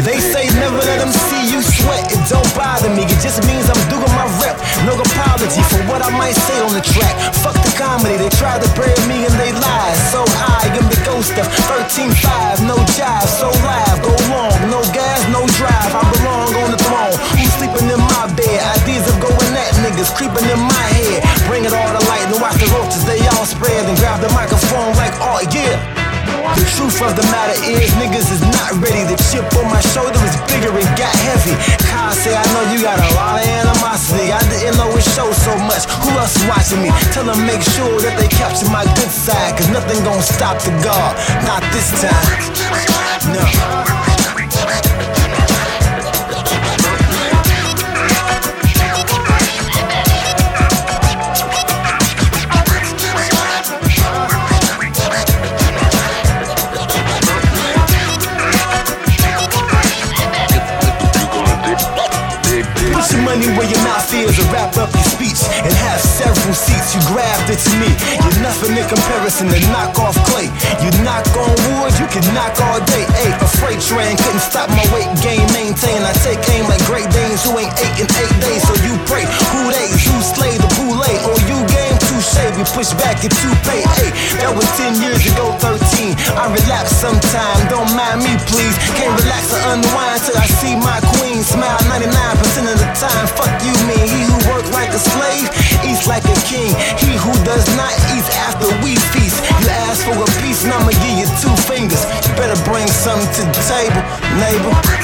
They say never let them see you sweat. It don't bother me. It just means I'm doing my rep. No apology for what I might say on the track. Fuck the comedy. They try to bury me and they lie. So I am the ghost of 13-5. No jive, so live. Go long. No gas, no drive. I belong on the throne. Who's sleeping in my bed? Ideas of going at niggas creeping in my head. Bring it all to light and watch the roaches. They all spread and grab the microphone like, oh yeah. The truth of the matter is, niggas is not ready is watching me? Tell them make sure that they capture my good side. Cause nothing gon' stop the God. Not this time. No. Put your money where your mouth is and wrap up seats. You grabbed it to me. You're nothing in comparison to knock off clay. You knock on wood, you can knock all day. Hey, a freight train couldn't stop my weight gain. Maintain, I take aim like Great Danes who ain't eight in eight days. So you pray, who they, who slay the boule, or you game touche. We push back your toupee. Hey, that was 10 years ago, 13. I relapse sometime, don't mind me, please. Can't relax or unwind till I see my queen smile 99% of the time. Fuck you, mean bring something to the table, neighbor.